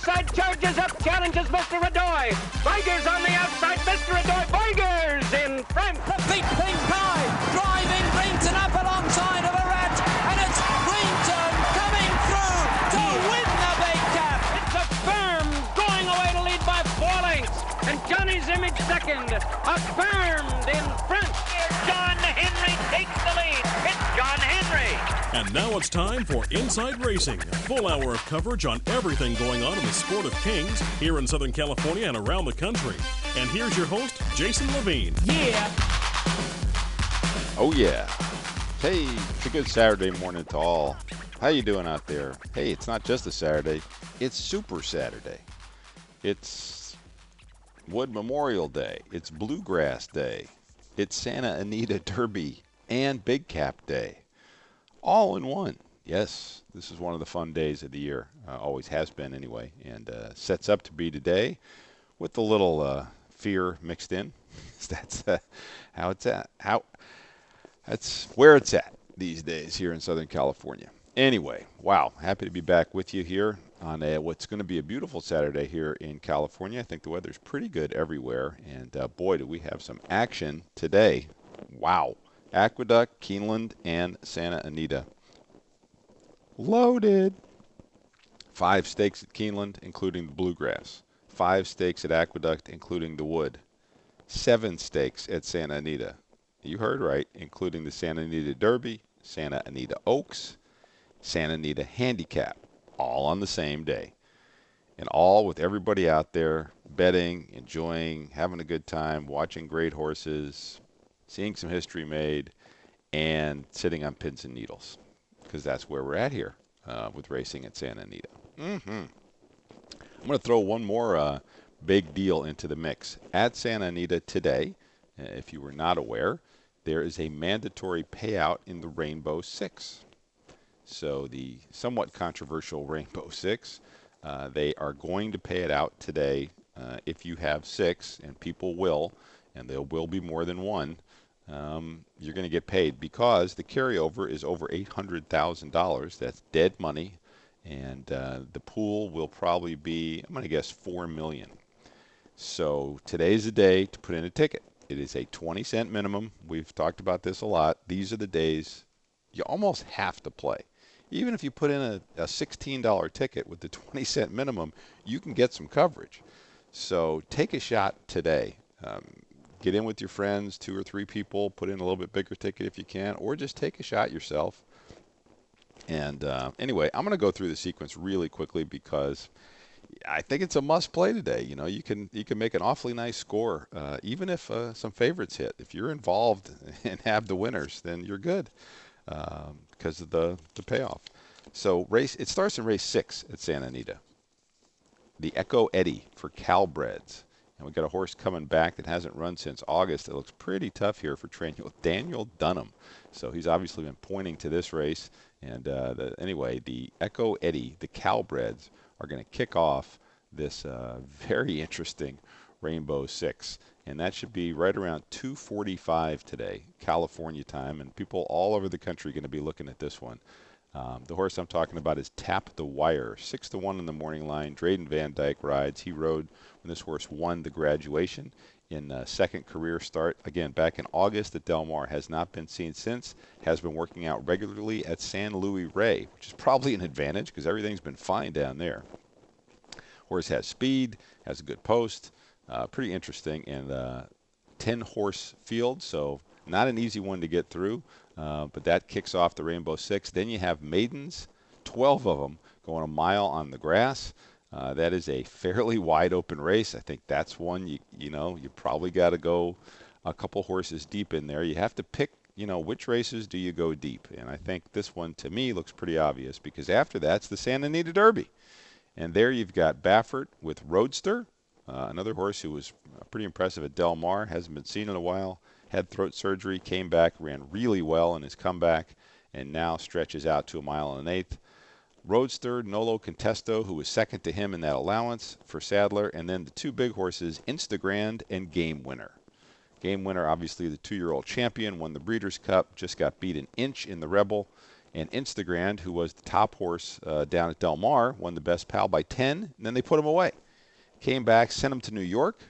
Outside. Charges up. Challenges Mr. Radoy. Tigers on the outside. Mr. Radoy. Tigers in front. The big pink pie. Driving Greenton up alongside of a rat. And it's Greenton coming through to win the big cap. It's a firm going away to lead by four lengths. And Johnny's image second. Affirmed in front. John Henry takes And now it's time for Inside Racing, a full hour of coverage on everything going on in the sport of kings here in Southern California and around the country. And here's your host, Jason Levine. Yeah. Oh yeah. Hey, it's a good Saturday morning to all. How you doing out there? Hey, it's not just a Saturday, it's Super Saturday. It's Wood Memorial Day. It's Bluegrass Day. It's Santa Anita Derby and Big Cap Day. All in one. Yes, this is one of the fun days of the year. Uh, always has been anyway, and uh, sets up to be today with a little uh, fear mixed in. That's uh, how it's at. How that's where it's at these days here in Southern California. Anyway, wow, happy to be back with you here on a, what's going to be a beautiful Saturday here in California. I think the weather's pretty good everywhere, and uh, boy, do we have some action today. Wow. Aqueduct, Keeneland, and Santa Anita. Loaded. Five stakes at Keeneland, including the Bluegrass. Five stakes at Aqueduct, including the Wood. Seven stakes at Santa Anita. You heard right, including the Santa Anita Derby, Santa Anita Oaks, Santa Anita Handicap, all on the same day. And all with everybody out there betting, enjoying, having a good time, watching great horses, seeing some history made, and sitting on pins and needles. Because that's where we're at here uh, with racing at Santa Anita. Mm-hmm. I'm going to throw one more uh, big deal into the mix. At Santa Anita today, uh, if you were not aware, there is a mandatory payout in the Rainbow Six. So the somewhat controversial Rainbow Six, uh, they are going to pay it out today uh, if you have six, and people will, and there will be more than one. Um, you're going to get paid because the carryover is over $800,000. That's dead money, and uh, the pool will probably be, I'm going to guess, 4 million. So today's the day to put in a ticket. It is a 20 cent minimum. We've talked about this a lot. These are the days you almost have to play. Even if you put in a, a $16 ticket with the 20 cent minimum, you can get some coverage. So take a shot today. Um, get in with your friends, two or three people, put in a little bit bigger ticket if you can, or just take a shot yourself. And uh, anyway, I'm going to go through the sequence really quickly because I think it's a must play today. You know, you can you can make an awfully nice score, uh, even if uh, some favorites hit. If you're involved and have the winners, then you're good um, because of the the payoff. So race it starts in race six at Santa Anita. The Echo Eddie for Calbreds. And we've got a horse coming back that hasn't run since August. It looks pretty tough here for Daniel, Daniel Dunham. So he's obviously been pointing to this race. And uh, the, anyway, the Echo Eddie, the Calbreds, are going to kick off this uh, very interesting Rainbow Six. And that should be right around 2:45 today, California time, and people all over the country are going to be looking at this one. Um, the horse I'm talking about is Tap the Wire, six to one in the morning line. Drayden Van Dyke rides. He rode when this horse won the graduation in uh, second career start. Again, back in August at Del Mar. Has not been seen since. Has been working out regularly at San Luis Rey, which is probably an advantage because everything's been fine down there. Horse has speed, has a good post. Uh, pretty interesting and uh, 10 horse field, so not an easy one to get through. Uh, but that kicks off the Rainbow Six. Then you have maidens, 12 of them going a mile on the grass. Uh, that is a fairly wide open race. I think that's one you you know you probably got to go a couple horses deep in there. You have to pick you know which races do you go deep, and I think this one to me looks pretty obvious because after that's the Santa Anita Derby, and there you've got Baffert with Roadster, uh, another horse who was pretty impressive at Del Mar, hasn't been seen in a while, had throat surgery, came back, ran really well in his comeback, and now stretches out to a mile and an eighth. Roadster, Nolo Contesto, who was second to him in that allowance for Sadler, and then the two big horses, Instagrand and Game Winner. Game Winner, obviously the two-year-old champion, won the Breeders' Cup, just got beat an inch in the Rebel, and Instagrand, who was the top horse uh, down at Del Mar, won the Best Pal by 10, and then they put him away. Came back, sent him to New York,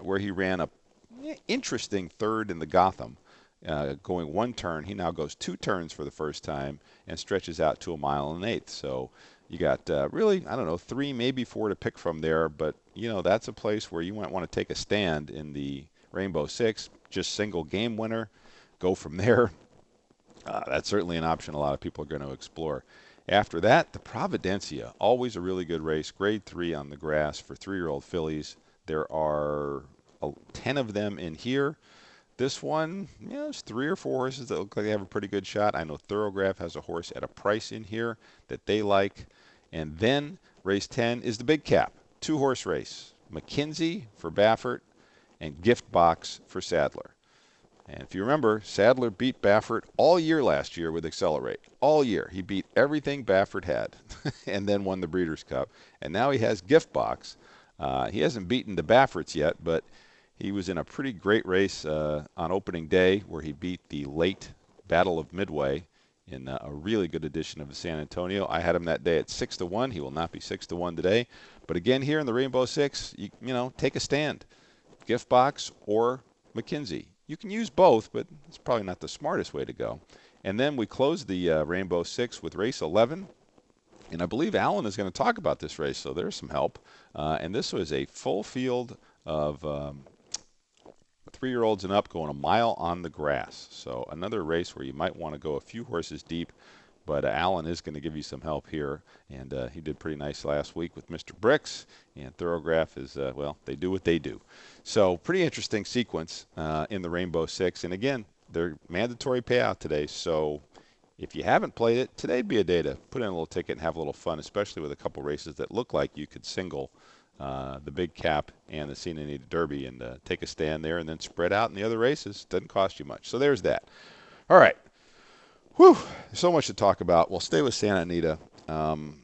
where he ran a interesting third in the Gotham uh, going one turn. He now goes two turns for the first time and stretches out to a mile and an eighth. So you got uh, really, I don't know, three, maybe four to pick from there. But, you know, that's a place where you might want to take a stand in the Rainbow Six, just single game winner, go from there. Uh, that's certainly an option a lot of people are going to explore. After that, the Providencia, always a really good race, grade three on the grass for three year old fillies. There are 10 of them in here. This one, yeah, there's three or four horses that look like they have a pretty good shot. I know Thorograph has a horse at a price in here that they like. And then race 10 is the big cap, two horse race. McKinzie for Baffert and Gift Box for Sadler. And if you remember, Sadler beat Baffert all year last year with Accelerate. All year. He beat everything Baffert had and then won the Breeders' Cup. And now he has Gift Box. Uh, he hasn't beaten the Bafferts yet, but he was in a pretty great race uh, on opening day where he beat the late Battle of Midway in uh, a really good edition of San Antonio. I had him that day at six to one. He will not be six to one today. But again, here in the Rainbow Six, you, you know, take a stand. Gift box or McKinzie. You can use both, but it's probably not the smartest way to go. And then we close the uh, Rainbow Six with race 11. And I believe Alan is going to talk about this race, so there's some help. Uh, and this was a full field of um, three year olds and up going a mile on the grass. So another race where you might want to go a few horses deep. But uh, Alan is going to give you some help here, and uh, he did pretty nice last week with Mr. Bricks. And Thorograph is, uh, well, they do what they do. So pretty interesting sequence uh, in the Rainbow Six. And again, they're mandatory payout today. So if you haven't played it, today'd be a day to put in a little ticket and have a little fun, especially with a couple races that look like you could single uh, the big cap and the Santa Anita Derby and uh, take a stand there and then spread out in the other races. Doesn't cost you much. So there's that. All right. Whew. So much to talk about. We'll stay with Santa Anita. Um,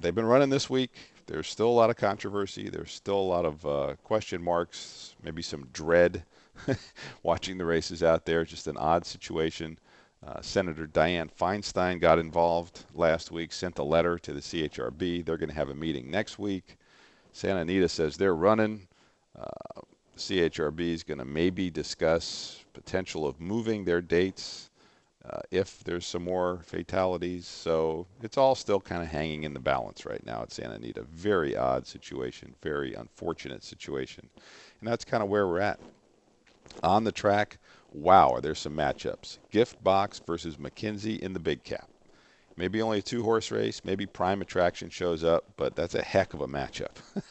they've been running this week. There's still a lot of controversy. There's still a lot of uh, question marks, maybe some dread watching the races out there. Just an odd situation. Uh, Senator Dianne Feinstein got involved last week, sent a letter to the CHRB. They're going to have a meeting next week. Santa Anita says they're running. Uh, CHRB is going to maybe discuss potential of moving their dates uh, if there's some more fatalities. So it's all still kind of hanging in the balance right now at Santa Anita. Very odd situation, very unfortunate situation. And that's kind of where we're at. On the track, wow, are there some matchups? Gift Box versus McKinzie in the big cap. Maybe only a two horse race. Maybe Prime Attraction shows up, but that's a heck of a matchup.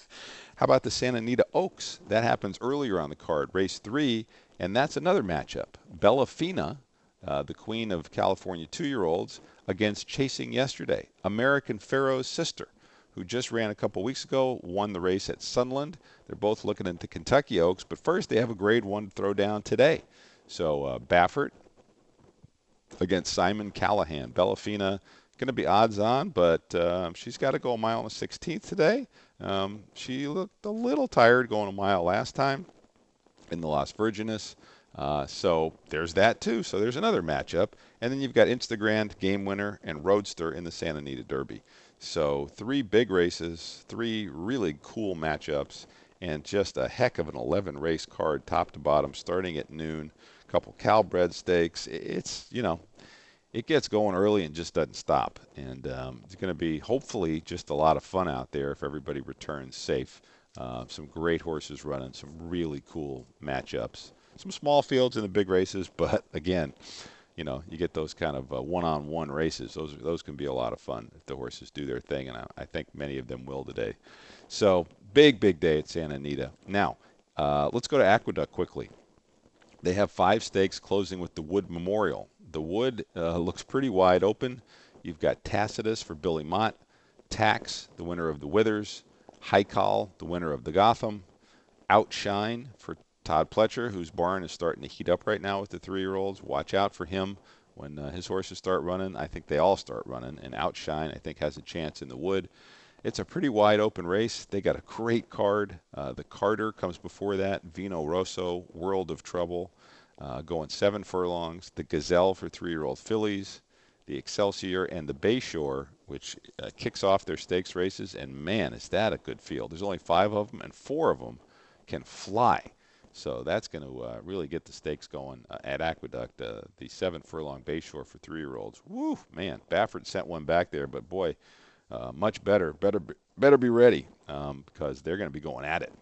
How about the Santa Anita Oaks? That happens earlier on the card, race three, and that's another matchup. Bellafina, uh, the queen of California two year olds, against Chasing Yesterday, American Pharoah's sister, who just ran a couple weeks ago, won the race at Sunland. They're both looking into Kentucky Oaks, but first they have a grade one throwdown today. So uh, Baffert against Simon Callaghan. Bellafina going to be odds on, but uh, she's got to go a mile and a 16th today. Um, she looked a little tired going a mile last time in the Las Virgenes. Uh, so there's that too. So there's another matchup. And then you've got Instagrand, Game Winner, and Roadster in the Santa Anita Derby. So three big races, three really cool matchups, and just a heck of an 11 race card top to bottom starting at noon couple Calbred stakes. It's you know, it gets going early and just doesn't stop. And um, it's going to be hopefully just a lot of fun out there if everybody returns safe Uh, some great horses running, some really cool matchups. Some small fields in the big races, but again, you know, you get those kind of uh, one-on-one races. Those those can be a lot of fun if the horses do their thing, and I, I think many of them will today. So big, big day at Santa Anita. Now, uh, let's go to Aqueduct quickly. They have five stakes closing with the Wood Memorial. The Wood uh, looks pretty wide open. You've got Tacitus for Billy Mott, Tax, the winner of the Withers, Haikal, the winner of the Gotham, Outshine for Todd Pletcher, whose barn is starting to heat up right now with the three-year-olds. Watch out for him when uh, his horses start running. I think they all start running, and Outshine I think has a chance in the Wood. It's a pretty wide open race. They got a great card. Uh, the Carter comes before that. Vino Rosso, World of Trouble, uh, going seven furlongs. The Gazelle for three-year-old fillies. The Excelsior and the Bayshore, which uh, kicks off their stakes races. And man, is that a good field. There's only five of them, and four of them can fly. So that's going to uh, really get the stakes going uh, at Aqueduct. Uh, the seven furlong Bayshore for three-year-olds. Woo, man! Baffert sent one back there, but boy, uh, much better. Better, better be ready um, because they're going to be going at it.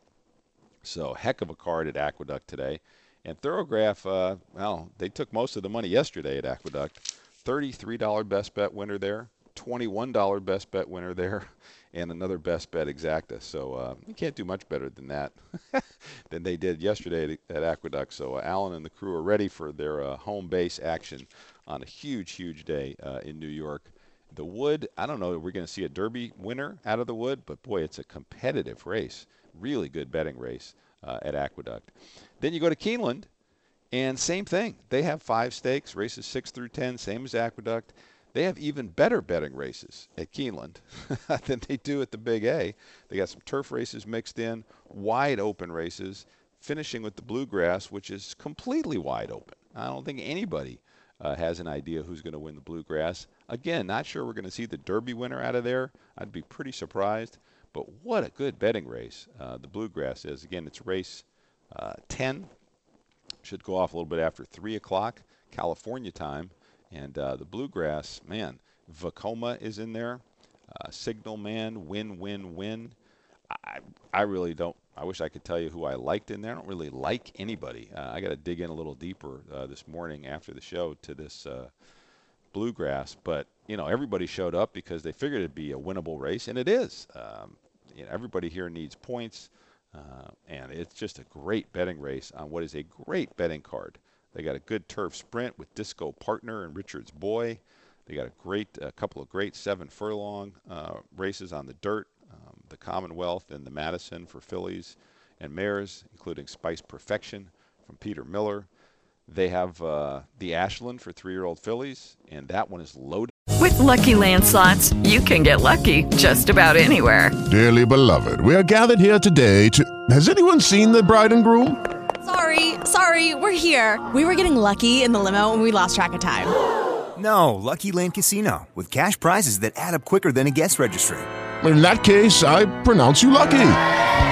So heck of a card at Aqueduct today, and Thoro-Graph. Uh, well, they took most of the money yesterday at Aqueduct. Thirty-three dollar best bet winner there. Twenty-one dollar best bet winner there and another best bet exacta. So uh, you can't do much better than that than they did yesterday at, at Aqueduct. So uh, Alan and the crew are ready for their uh, home base action on a huge, huge day uh, in New York. The Wood, I don't know, we're going to see a Derby winner out of the Wood, but boy, it's a competitive race. Really good betting race uh, at Aqueduct. Then you go to Keeneland, and same thing. They have five stakes, races six through ten, same as Aqueduct. They have even better betting races at Keeneland than they do at the Big A. They got some turf races mixed in, wide open races, finishing with the Bluegrass, which is completely wide open. I don't think anybody uh, has an idea who's going to win the Bluegrass. Again, not sure we're going to see the Derby winner out of there. I'd be pretty surprised. But what a good betting race uh, the Bluegrass is. Again, it's race uh, 10. Should go off a little bit after 3 o'clock California time. And uh, the bluegrass, man, Vekoma is in there. Uh, Signal Man, win, win, win. I, I really don't. I wish I could tell you who I liked in there. I don't really like anybody. Uh, I got to dig in a little deeper uh, this morning after the show to this bluegrass. But you know, everybody showed up because they figured it'd be a winnable race, and it is. Um, you know, everybody here needs points, uh, and it's just a great betting race on what is a great betting card. They got a good turf sprint with Disco Partner and Richard's Boy. They got a great, a couple of great seven furlong uh, races on the dirt. Um, the Commonwealth and the Madison for fillies and mares, including Spice Perfection from Peter Miller. They have uh, the Ashland for three-year-old fillies, and that one is loaded. With Lucky Land slots, you can get lucky just about anywhere. Dearly beloved, we are gathered here today to. Has anyone seen the bride and groom? Sorry, sorry, we're here. We were getting lucky in the limo and we lost track of time. No, Lucky Land Casino, with cash prizes that add up quicker than a guest registry. In that case, I pronounce you lucky.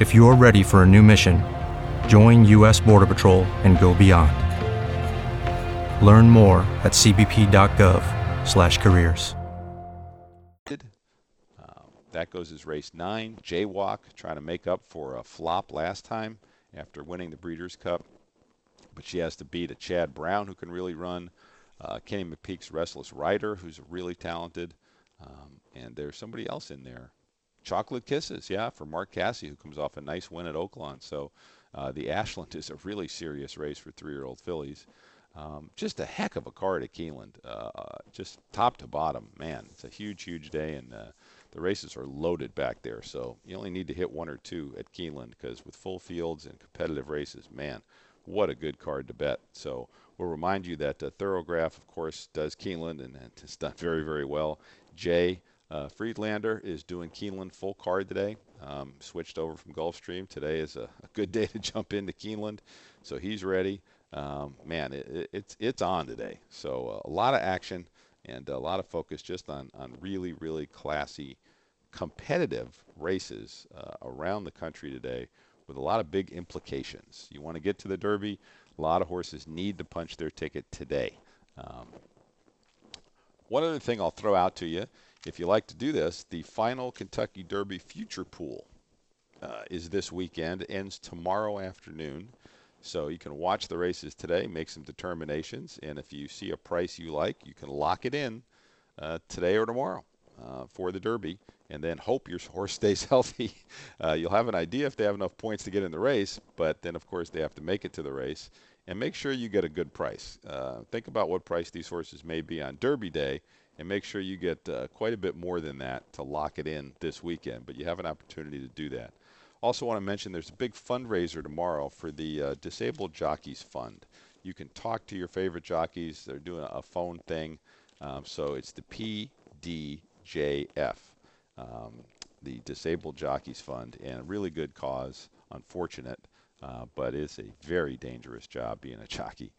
If you're ready for a new mission, join U.S. Border Patrol and go beyond. Learn more at cbp.gov/careers. Uh, that goes as race nine. Jaywalk trying to make up for a flop last time after winning the Breeders' Cup, but she has to beat a Chad Brown who can really run, uh, Kenny McPeek's Restless Rider who's really talented, um, and there's somebody else in there. Chocolate Kisses, yeah, for Mark Casse, who comes off a nice win at Oaklawn. So uh, the Ashland is a really serious race for three-year-old fillies. Um, just a heck of a card at Keeneland, uh, uh, just top to bottom. Man, it's a huge, huge day, and uh, the races are loaded back there. So you only need to hit one or two at Keeneland because with full fields and competitive races, man, what a good card to bet. So we'll remind you that uh, Thoro-Graph, of course, does Keeneland and, and has done very, very well. Jay Uh, Friedlander is doing Keeneland full card today. Um, switched over from Gulfstream. Today is a, a, good day to jump into Keeneland, so he's ready. Um, man, it, it, it's it's on today. So uh, a lot of action and a lot of focus just on on really really classy, competitive races uh, around the country today with a lot of big implications. You want to get to the Derby. A lot of horses need to punch their ticket today. Um, one other thing I'll throw out to you if you like to do this, the final Kentucky Derby future pool uh, is this weekend, ends tomorrow afternoon. So you can watch the races today, make some determinations, and if you see a price you like, you can lock it in uh, today or tomorrow uh, for the Derby, and then hope your horse stays healthy. Uh, you'll have an idea if they have enough points to get in the race, but then of course they have to make it to the race, and make sure you get a good price. Uh, think about what price these horses may be on Derby Day, and make sure you get uh, quite a bit more than that to lock it in this weekend. But you have an opportunity to do that. Also, want to mention there's a big fundraiser tomorrow for the uh, Disabled Jockeys Fund. You can talk to your favorite jockeys. They're doing a phone thing. Um, so it's the PDJF, um, the Disabled Jockeys Fund, and a really good cause. Unfortunate, uh, but it's a very dangerous job being a jockey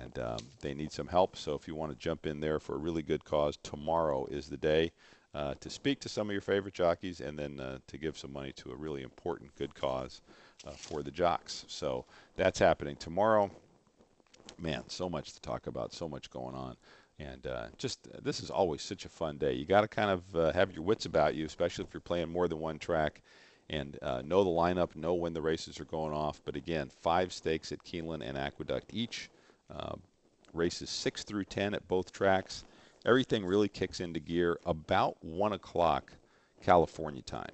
and um, they need some help. So if you want to jump in there for a really good cause, tomorrow is the day uh, to speak to some of your favorite jockeys and then uh, to give some money to a really important good cause uh, for the jocks. So that's happening tomorrow. Man, so much to talk about, so much going on. And uh, just uh, this is always such a fun day. You got to kind of uh, have your wits about you, especially if you're playing more than one track and know the lineup, know when the races are going off. But again, five stakes at Keeneland and Aqueduct each. Uh, races 6 through 10 at both tracks. Everything really kicks into gear about 1 o'clock California time.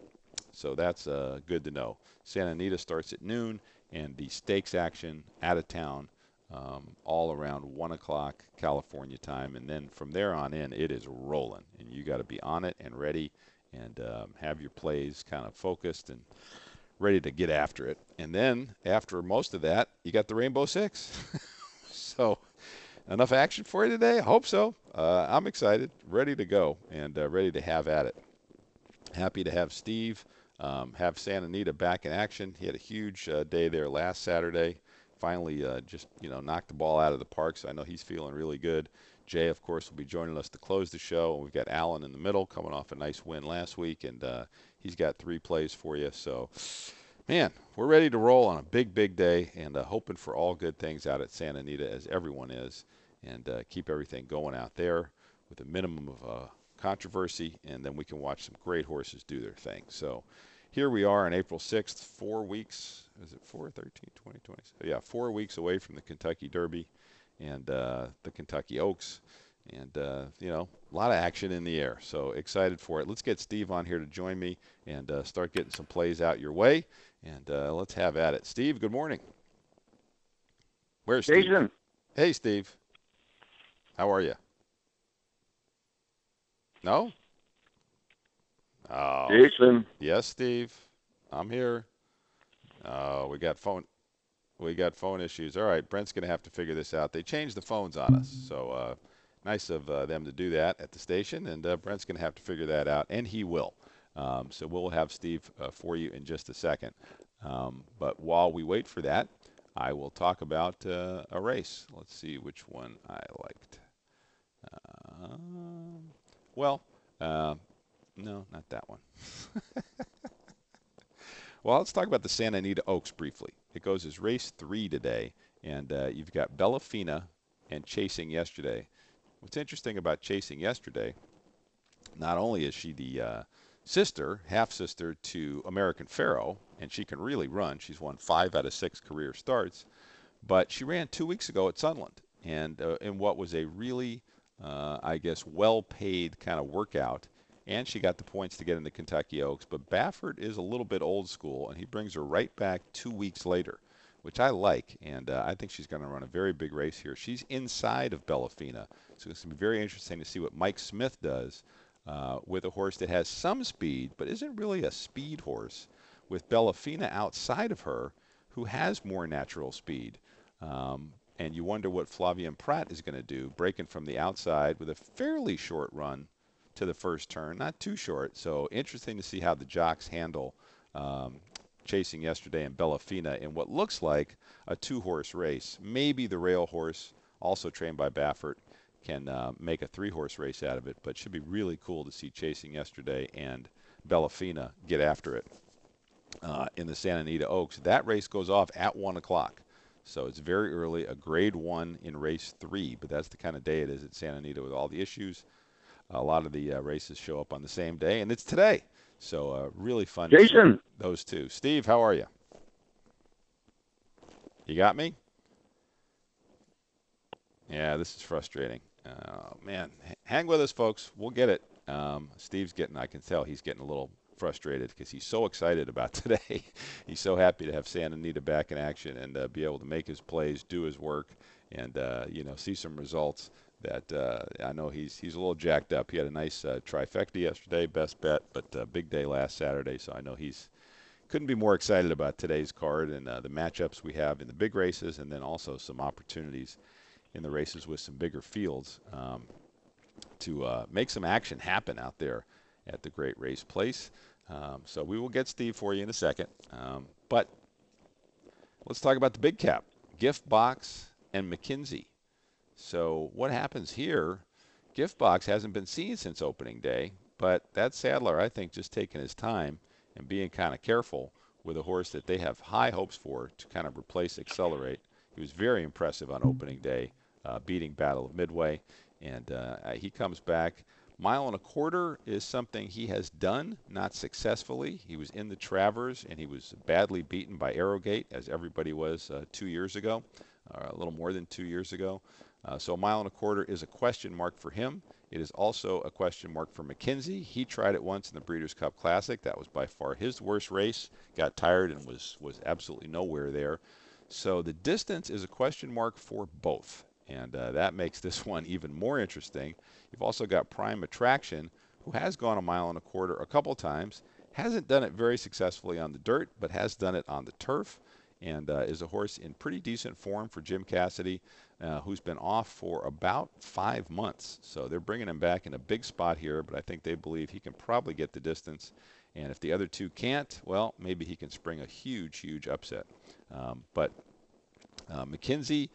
So that's uh, good to know. Santa Anita starts at noon, and the stakes action out of town um, all around 1 o'clock California time. And then from there on in, it is rolling. And you got to be on it and ready and um, have your plays kind of focused and ready to get after it. And then after most of that, you got the Rainbow Six. So, enough action for you today? I hope so. Uh, I'm excited, ready to go, and uh, ready to have at it. Happy to have Steve, um, have Santa Anita back in action. He had a huge uh, day there last Saturday. Finally, uh, just you know, knocked the ball out of the park. So I know he's feeling really good. Jay, of course, will be joining us to close the show. We've got Alan in the middle, coming off a nice win last week, and uh, he's got three plays for you. So man, we're ready to roll on a big, big day and uh, hoping for all good things out at Santa Anita, as everyone is, and uh, keep everything going out there with a minimum of uh, controversy, and then we can watch some great horses do their thing. So here we are on April 6th, four weeks. Is it 4, 13, 20, 20? So yeah, four weeks away from the Kentucky Derby and uh, the Kentucky Oaks and uh, you know a lot of action in the air. So excited for it. Let's get Steve on here to join me and uh, start getting some plays out your way, and uh, let's have at it. Steve, good morning. Where's Steve? Jason. Hey, Steve. How are you? No. Oh. Jason. Yes, Steve. I'm here. Oh, we got phone. We got phone issues. All right, Brent's going to have to figure this out. They changed the phones on us, so uh, nice of uh, them to do that at the station, and uh, Brent's going to have to figure that out, and he will. Um, so we'll have Steve uh, for you in just a second. Um, but while we wait for that, I will talk about uh, a race. Let's see which one I liked. Um, well, uh, no, not that one. well, let's talk about the Santa Anita Oaks briefly. It goes as race three today, and uh, you've got Bellafina and Chasing yesterday. What's interesting about Chasing yesterday, not only is she the uh, sister, half sister to American Pharoah, and she can really run. She's won five out of six career starts, but she ran two weeks ago at Sunland, and uh, in what was a really, uh, I guess, well-paid kind of workout. And she got the points to get into Kentucky Oaks. But Baffert is a little bit old school, and he brings her right back two weeks later which I like, and uh, I think she's going to run a very big race here. She's inside of Bellafina, so it's going to be very interesting to see what Mike Smith does uh, with a horse that has some speed, but isn't really a speed horse, with Bellafina outside of her, who has more natural speed. Um, and you wonder what Flavien Prat is going to do, breaking from the outside with a fairly short run to the first turn, not too short. So interesting to see how the jocks handle um, chasing yesterday in Bellafina in what looks like a two-horse race. Maybe the rail horse, also trained by Baffert, can uh, make a three-horse race out of it. But it should be really cool to see chasing yesterday and Bellafina get after it uh, in the Santa Anita Oaks. That race goes off at one o'clock. So it's very early, a grade one in race three, but that's the kind of day it is at Santa Anita with all the issues. A lot of the uh, races show up on the same day, and it's today. So uh, really fun. Jason, those two. Steve, how are you? You got me? Yeah, this is frustrating. Oh man, hang with us, folks. We'll get it. Um, Steve's getting. I can tell he's getting a little frustrated because he's so excited about today. he's so happy to have Santa Anita back in action and uh, be able to make his plays, do his work, and uh, you know see some results. That uh, I know he's he's a little jacked up. He had a nice uh, trifecta yesterday, best bet, but uh, big day last Saturday. So I know he's couldn't be more excited about today's card and uh, the matchups we have in the big races, and then also some opportunities in the races with some bigger fields um, to make some action happen out there at the Great Race Place. Um, so we will get Steve for you in a second. Um, but let's talk about the big cap, Gift Box and McKinzie. So what happens here? Gift Box hasn't been seen since opening day, but that Sadler, I think, just taking his time and being kind of careful with a horse that they have high hopes for to kind of replace Accelerate. He was very impressive on opening day, uh, beating Battle of Midway, and uh, he comes back. Mile and a quarter is something he has done, not successfully. He was in the Travers and he was badly beaten by Arrogate, as everybody was uh, two years ago, uh, a little more than two years ago. Uh, so a mile and a quarter is a question mark for him. It is also a question mark for McKinzie. He tried it once in the Breeders' Cup Classic. That was by far his worst race. Got tired and was was absolutely nowhere there. So the distance is a question mark for both, and uh, that makes this one even more interesting You've also got Prime Attraction, who has gone a mile and a quarter a couple times. Hasn't done it very successfully on the dirt, but has done it on the turf and uh, is a horse in pretty decent form for Jim Cassidy, uh, who's been off for about five months. So they're bringing him back in a big spot here, but I think they believe he can probably get the distance. And if the other two can't, well, maybe he can spring a huge, huge upset. Um, but uh, McKinzie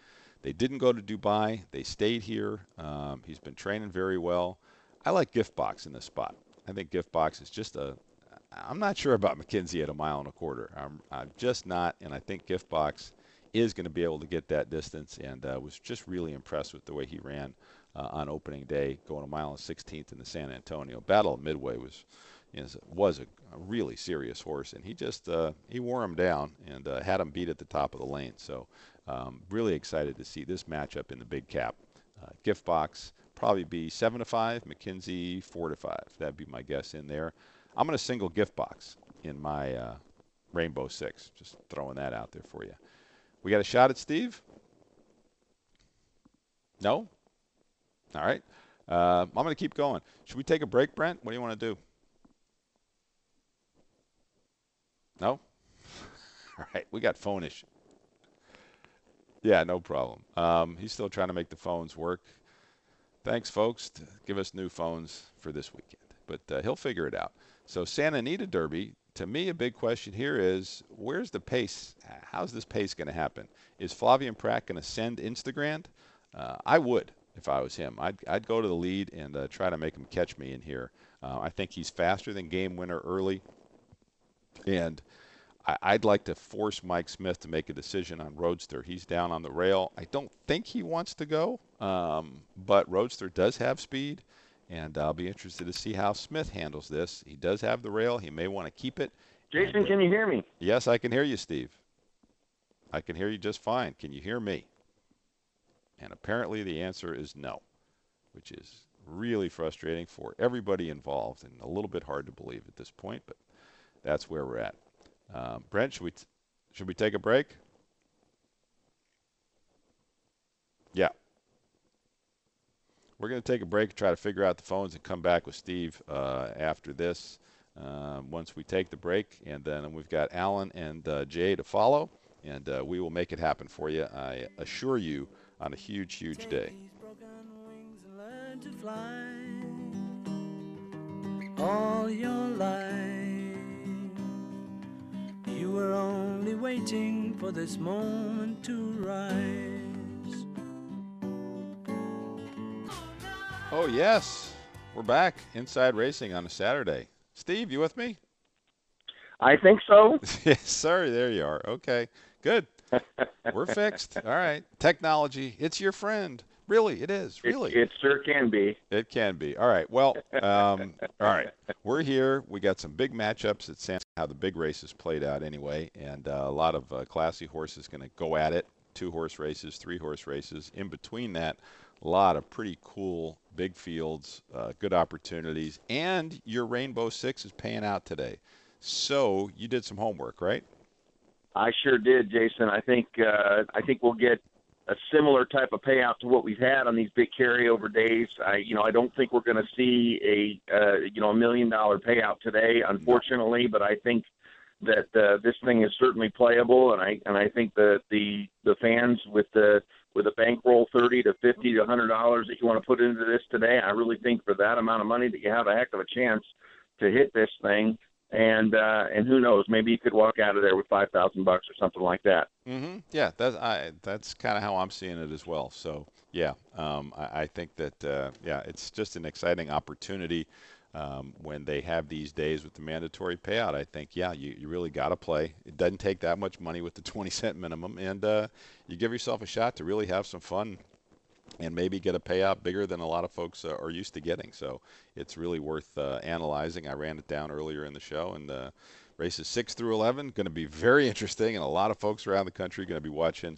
they didn't go to Dubai. They stayed here. Um, he's been training very well. I like Gift Box in this spot. I think Gift Box is just a. I'm not sure about McKinzie at a mile and a quarter. I'm, I'm just not, and I think Gift Box is going to be able to get that distance, and uh, was just really impressed with the way he ran uh, on opening day, going a mile and 16th in the San Antonio Battle of Midway was was a, a, really serious horse, and he just uh, he wore him down and uh, had him beat at the top of the lane. So um, really excited to see this matchup in the big cap. Uh, gift box probably be seven to five. McKinzie four to five. That'd be my guess in there. I'm to single gift box in my uh, Rainbow Six. Just throwing that out there for you. We got a shot at Steve. No. All right. Uh, I'm to keep going. Should we take a break, Brent? What do you want to do? No. All right. We got phone issue. Yeah, no problem. Um, he's still trying to make the phones work. Thanks, folks. Give us new phones for this weekend, but uh, he'll figure it out. So Santa Anita Derby. To me, a big question here is where's the pace? How's this pace going to happen? Is Flavien Prat going to send Instagrand? Uh, I would if I was him. I'd, I'd go to the lead and uh, try to make him catch me in here. Uh, I think he's faster than Game Winner early, and I, would like to force Mike Smith to make a decision on Roadster. He's down on the rail. I don't think he wants to go, um, but Roadster does have speed, and I'll be interested to see how Smith handles this. He does have the rail. He may want to keep it. Jason, and, can you hear me? Yes, I can hear you, Steve. I can hear you just fine. Can you hear me? And apparently the answer is no, which is really frustrating for everybody involved and a little bit hard to believe at this point, but that's where we're at. Um, Brent, should we t- should we take a break? Yeah. We're going to take a break, try to figure out the phones, and come back with Steve uh, after this. Um, once we take the break, and then we've got Alan and uh, Jay to follow, and uh, we will make it happen for you. I assure you, on a huge, huge day. all your life. You were only waiting for this moment to rise. Oh, yes. We're back inside racing on a Saturday. Steve, you with me? I think so. yes, sir. There you are. Okay, good. We're fixed. All right. Technology, it's your friend. Really, it is. Really, it, it sure can be. It can be. All right. Well, um, all right. We're here. We got some big matchups at San. How the big races played out anyway, and uh, a lot of uh, classy horses going to go at it. Two horse races, three horse races. In between that, a lot of pretty cool big fields, uh, good opportunities, and your Rainbow Six is paying out today. So you did some homework, right? I sure did, Jason. I think uh, I think we'll get a similar type of payout to what we've had on these big carryover days. I, you know, I don't think we're going to see a, uh, you know, a million dollar payout today, unfortunately. But I think that uh, this thing is certainly playable, and I and I think that the the fans with the with a bankroll thirty to fifty to hundred dollars that you want to put into this today, I really think for that amount of money that you have a heck of a chance to hit this thing and uh, and who knows, maybe you could walk out of there with five thousand bucks or something like that. Mm-hmm. Yeah, that's I, that's kind of how I'm seeing it as well. So yeah, um, I, I, think that uh, yeah, it's just an exciting opportunity um, when they have these days with the mandatory payout. I think yeah, you, you really got to play. It doesn't take that much money with the 20 cent minimum, and uh, you give yourself a shot to really have some fun and maybe get a payout bigger than a lot of folks uh, are used to getting. So it's really worth uh, analyzing. I ran it down earlier in the show, and uh, races 6 through 11 going to be very interesting, and a lot of folks around the country going to be watching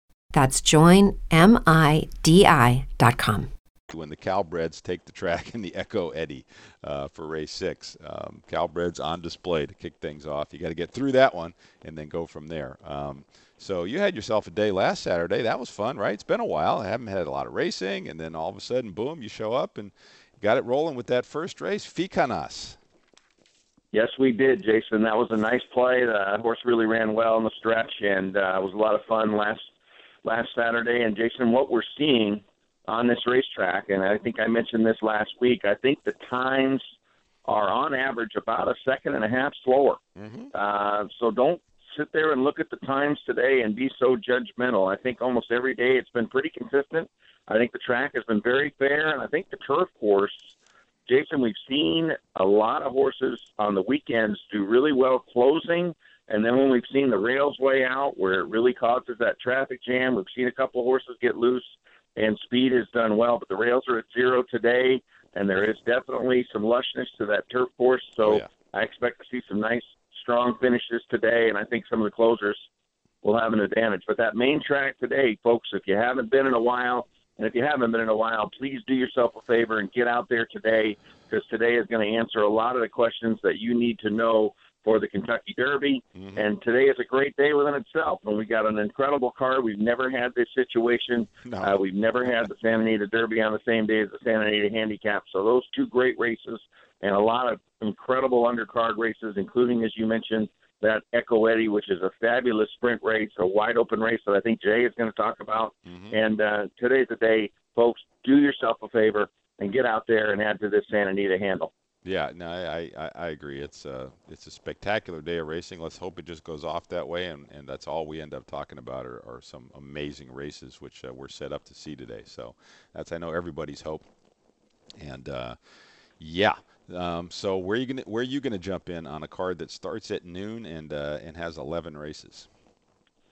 That's joinmidi.com when the Calbreds take the track in the Echo Eddie uh, for race six. Um, Calbreds on display to kick things off. You got to get through that one and then go from there. Um, so you had yourself a day last Saturday. That was fun, right? It's been a while. I haven't had a lot of racing, and then all of a sudden, boom, you show up and got it rolling with that first race, Ficanas. Yes, we did, Jason. That was a nice play. The horse really ran well in the stretch, and uh, it was a lot of fun last last Saturday. And Jason, what we're seeing on this racetrack, and I think I mentioned this last week. I think the times are on average about a second and a half slower. Mm-hmm. Uh, so don't sit there and look at the times today and be so judgmental. I think almost every day it's been pretty consistent. I think the track has been very fair, and I think the turf course, Jason, we've seen a lot of horses on the weekends do really well closing. And then when we've seen the rails way out, where it really causes that traffic jam, we've seen a couple of horses get loose and speed has done well. But the rails are at zero today, and there is definitely some lushness to that turf course. So oh, yeah. I expect to see some nice, strong finishes today, and I think some of the closers will have an advantage. But that main track today, folks, if you haven't been in a while, and if you haven't been in a while, please do yourself a favor and get out there today because today is going to answer a lot of the questions that you need to know for the Kentucky Derby. Mm-hmm. And today is a great day within itself. And we got an incredible card. We've never had this situation. No. Uh, we've never had the Santa Anita Derby on the same day as the Santa Anita Handicap. So those two great races and a lot of incredible undercard races, including, as you mentioned, that Echo Eddie, which is a fabulous sprint race, a wide open race that I think Jay is going to talk about. Mm-hmm. And uh, today's the day, folks. Do yourself a favor and get out there and add to this Santa Anita handle. Yeah, no, I, I, I agree. It's a it's a spectacular day of racing. Let's hope it just goes off that way, and, and that's all we end up talking about are, are some amazing races which uh, we're set up to see today. So that's I know everybody's hope. And uh, yeah, um, so where you gonna where are you gonna jump in on a card that starts at noon and uh, and has 11 races?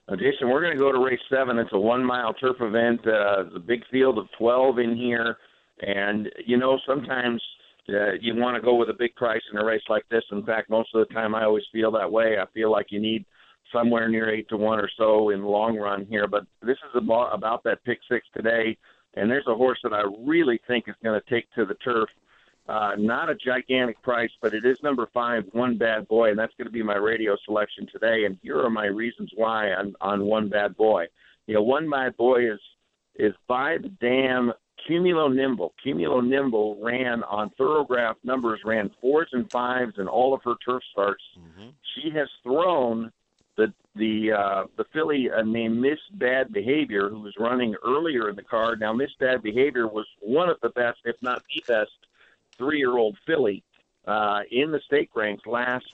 Uh, Jason, we're going to go to race seven. It's a one mile turf event. Uh, a big field of 12 in here. And, you know, sometimes uh, you want to go with a big price in a race like this. In fact, most of the time I always feel that way. I feel like you need somewhere near eight to one or so in the long run here. But this is about, about that pick six today. And there's a horse that I really think is going to take to the turf. Uh, not a gigantic price, but it is number five, One Bad Boy, and that's going to be my radio selection today. And here are my reasons why on, on One Bad Boy. You know, One Bad Boy is is by the dam Cumulo Nimble. Cumulo Nimble ran on Thorograph numbers, ran fours and fives in all of her turf starts. Mm-hmm. She has thrown the the uh, the filly uh, named Miss Bad Behavior, who was running earlier in the card. Now, Miss Bad Behavior was one of the best, if not the best, three-year-old filly uh, in the stake ranks last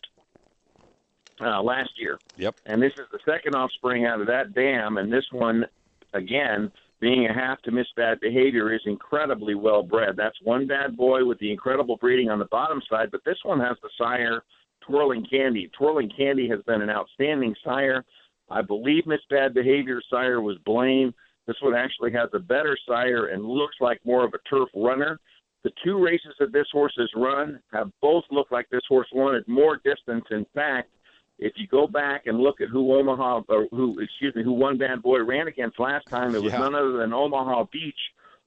uh, last year. Yep. And this is the second offspring out of that dam, and this one, again, being a half to miss bad behavior, is incredibly well bred. That's one bad boy with the incredible breeding on the bottom side, but this one has the sire Twirling Candy. Twirling Candy has been an outstanding sire. I believe Miss Bad Behavior sire was Blame. This one actually has a better sire and looks like more of a turf runner. The two races that this horse has run have both looked like this horse wanted more distance. In fact, if you go back and look at who Omaha or who excuse me who one bad boy ran against last time, it was Yeah. none other than Omaha Beach,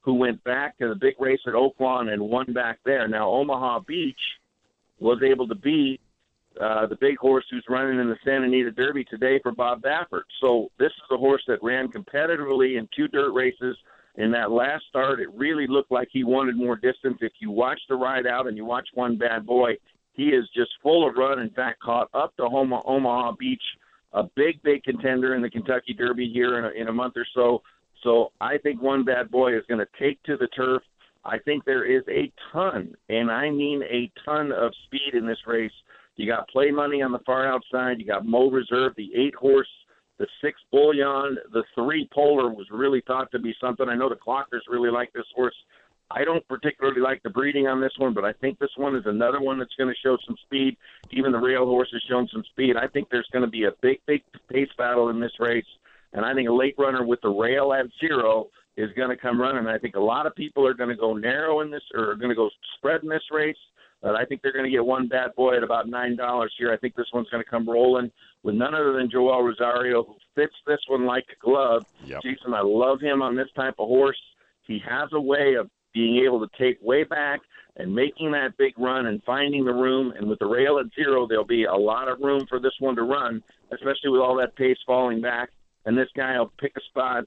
who went back to the big race at Oaklawn and won back there. Now Omaha Beach was able to beat uh, the big horse who's running in the Santa Anita Derby today for Bob Baffert. So this is a horse that ran competitively in two dirt races. In that last start, it really looked like he wanted more distance. If you watch the ride out and you watch one bad boy, he is just full of run. In fact, caught up to Homa, Omaha Beach, a big, big contender in the Kentucky Derby here in a, in a month or so. So I think one bad boy is going to take to the turf. I think there is a ton, and I mean a ton of speed in this race. You got play money on the far outside. You got Mo Reserve, the eight horse, the six Bullion, the three Polar was really thought to be something. I know the Clockers really like this horse. I don't particularly like the breeding on this one, but I think this one is another one that's going to show some speed. Even the rail horse has shown some speed. I think there's going to be a big, big pace battle in this race, and I think a late runner with the rail at zero is going to come running. I think a lot of people are going to go narrow in this, or are going to go spread in this race. But I think they're going to get one bad boy at about nine dollars here. I think this one's going to come rolling with none other than Joel Rosario, who fits this one like a glove. Yep. Jason, I love him on this type of horse. He has a way of being able to take way back and making that big run and finding the room. And with the rail at zero, there'll be a lot of room for this one to run, especially with all that pace falling back. And this guy will pick a spot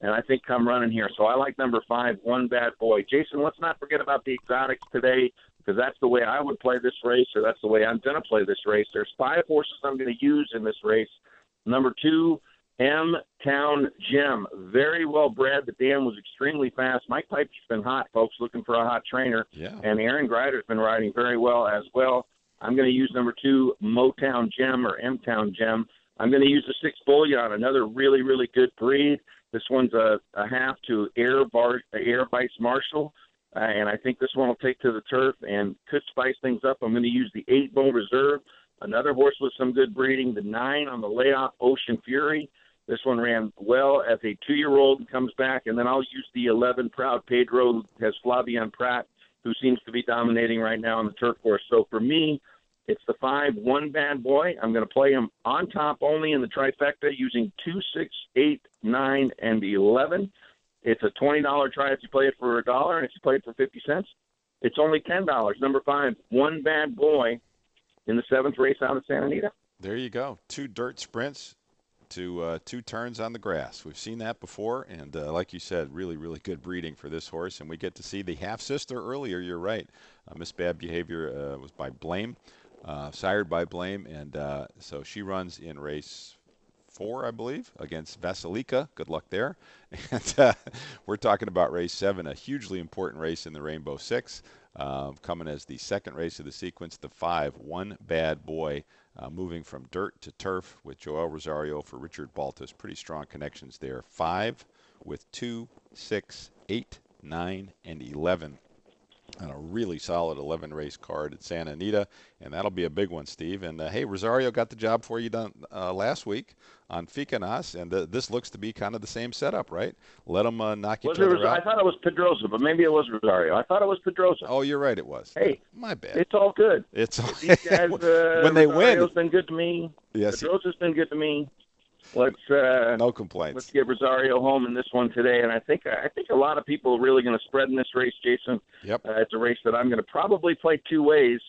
and I think come running here. So I like number five, one bad boy. Jason, let's not forget about the exotics today because that's the way I would play this race, or that's the way I'm going to play this race. There's five horses I'm going to use in this race. Number two, M Town Gem, very well bred. The dam was extremely fast. Mike Puype's been hot, folks, looking for a hot trainer. Yeah. And Aaron Gryder's been riding very well as well. I'm going to use number two, Motown Gem or M Town Gem. I'm going to use the six Bullion, another really, really good breed. This one's a, a half to Air Bar, Air Vice Marshall, uh, and I think this one will take to the turf and could spice things up. I'm going to use the eight Bull Reserve, another horse with some good breeding. The nine on the layoff, Ocean Fury. This one ran well as a two-year-old and comes back, and then I'll use the 11 Proud Pedro, has Flavien Prat, who seems to be dominating right now on the turf course. So for me, it's the five one bad boy. I'm going to play him on top only in the trifecta using two, six, eight, nine, and eleven. It's a twenty dollar try if you play it for a dollar, and if you play it for fifty cents, it's only ten dollars. Number five, one bad boy, in the seventh race out of Santa Anita. There you go. Two dirt sprints, to uh, two turns on the grass. We've seen that before, and uh, like you said, really, really good breeding for this horse. And we get to see the half sister earlier. You're right. Uh, Miss Bad Behavior uh, was by Blame, uh, sired by Blame, and uh, so she runs in race four, I believe, against Vasilika. Good luck there. And we're talking about race seven, a hugely important race in the Rainbow Six, coming as the second race of the sequence, the five, one bad boy. Uh, moving from dirt to turf with Joel Rosario for Richard Baltas. Pretty strong connections there. Five with two, six, eight, nine, and 11 on a really solid 11 race card at Santa Anita, and that'll be a big one, Steve. And uh, hey, Rosario got the job for you done uh, last week on Ficanas, and uh, this looks to be kind of the same setup, right? Let them uh, knock Was each it other Ros- I thought it was Pedroza, but maybe it was Rosario. I thought it was Pedroza. Oh, you're right, it was. Hey, my bad. It's all good. It's all These guys, uh, when they win. Rosario's been good to me. Yes. Pedroza's been good to me. Let's uh, no complaints. Let's get Rosario home in this one today, and I think I think a lot of people are really going to spread in this race, Jason. Yep. Uh, it's a race that I'm going to probably play two ways.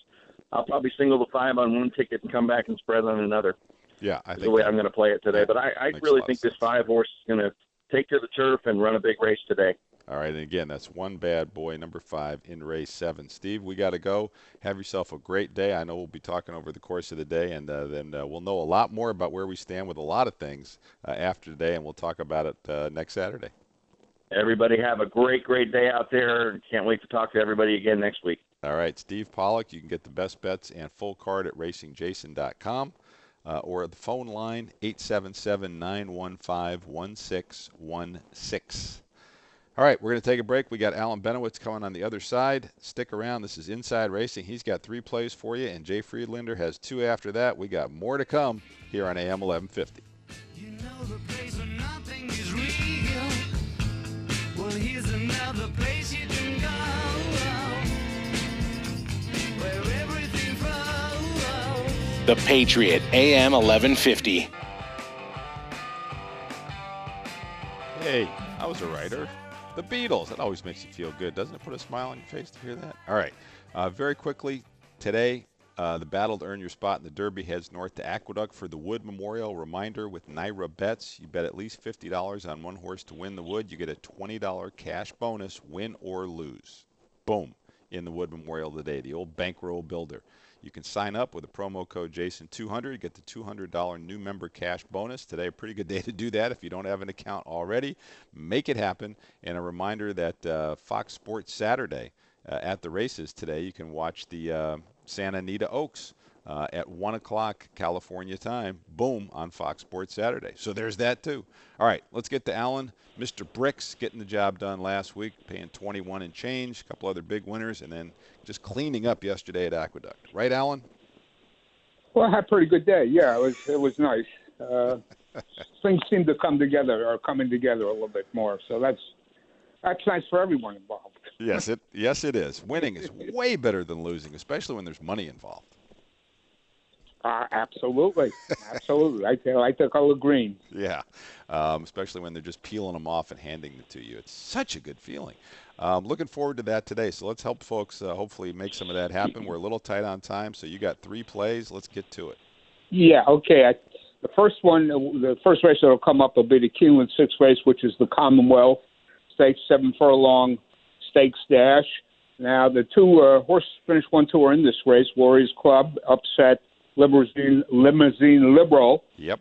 I'll probably single the five on one ticket and come back and spread on another. Yeah, I think the way that- I'm going to play it today. But I, I really think this five horse is going to take to the turf and run a big race today. All right, and again, that's one bad boy, number five in race seven. Steve, we got to go. Have yourself a great day. I know we'll be talking over the course of the day, and uh, then uh, we'll know a lot more about where we stand with a lot of things uh, after today, and we'll talk about it uh, next Saturday. Everybody have a great, great day out there. Can't wait to talk to everybody again next week. All right, Steve Pollock, you can get the best bets and full card at racingjason.com uh, or the phone line 877 915 1616. All right, we're going to take a break. We got Alan Benowitz coming on the other side. Stick around. This is Inside Racing. He's got three plays for you, and Jay Friedlander has two after that. We got more to come here on AM 1150. Well, here's another place you can go. Oh, where everything flows. The Patriot, AM 1150. Hey, I was a writer. The Beatles. That always makes you feel good, doesn't it? Put a smile on your face to hear that. All right. Uh, very quickly, today, uh, the battle to earn your spot in the Derby heads north to Aqueduct for the Wood Memorial. Reminder with NYRA Bets, you bet at least $50 on one horse to win the Wood. You get a $20 cash bonus, win or lose. Boom. In the Wood Memorial today, the old bankroll builder. You can sign up with a promo code Jason200, get the $200 new member cash bonus. Today, a pretty good day to do that if you don't have an account already. Make it happen. And a reminder that uh, Fox Sports Saturday uh, at the races today, you can watch the uh, Santa Anita Oaks uh, at 1 o'clock California time. Boom, on Fox Sports Saturday. So there's that too. All right, let's get to Alan. Mr. Bricks getting the job done last week, paying 21 and change, a couple other big winners, and then just cleaning up yesterday at Aqueduct. Right, Alan? Well, I had a pretty good day. Yeah, it was it was nice. Uh, things seem to come together, or coming together a little bit more. So that's that's nice for everyone involved. Yes, it yes it is. Winning is way better than losing, especially when there's money involved. Uh, absolutely, absolutely. I like the color green. Yeah, um, especially when they're just peeling them off and handing them to you. It's such a good feeling. Um, looking forward to that today. So let's help folks uh, hopefully make some of that happen. We're a little tight on time, so you got three plays. Let's get to it. Yeah, okay. I, the first one, the first race that'll come up will be the Keeneland Six race, which is the Commonwealth Stakes Seven Furlong Stakes Dash. Now, the two uh, horses finished one, two are in this race. Warriors Club upset Limousine, Limousine Liberal Yep.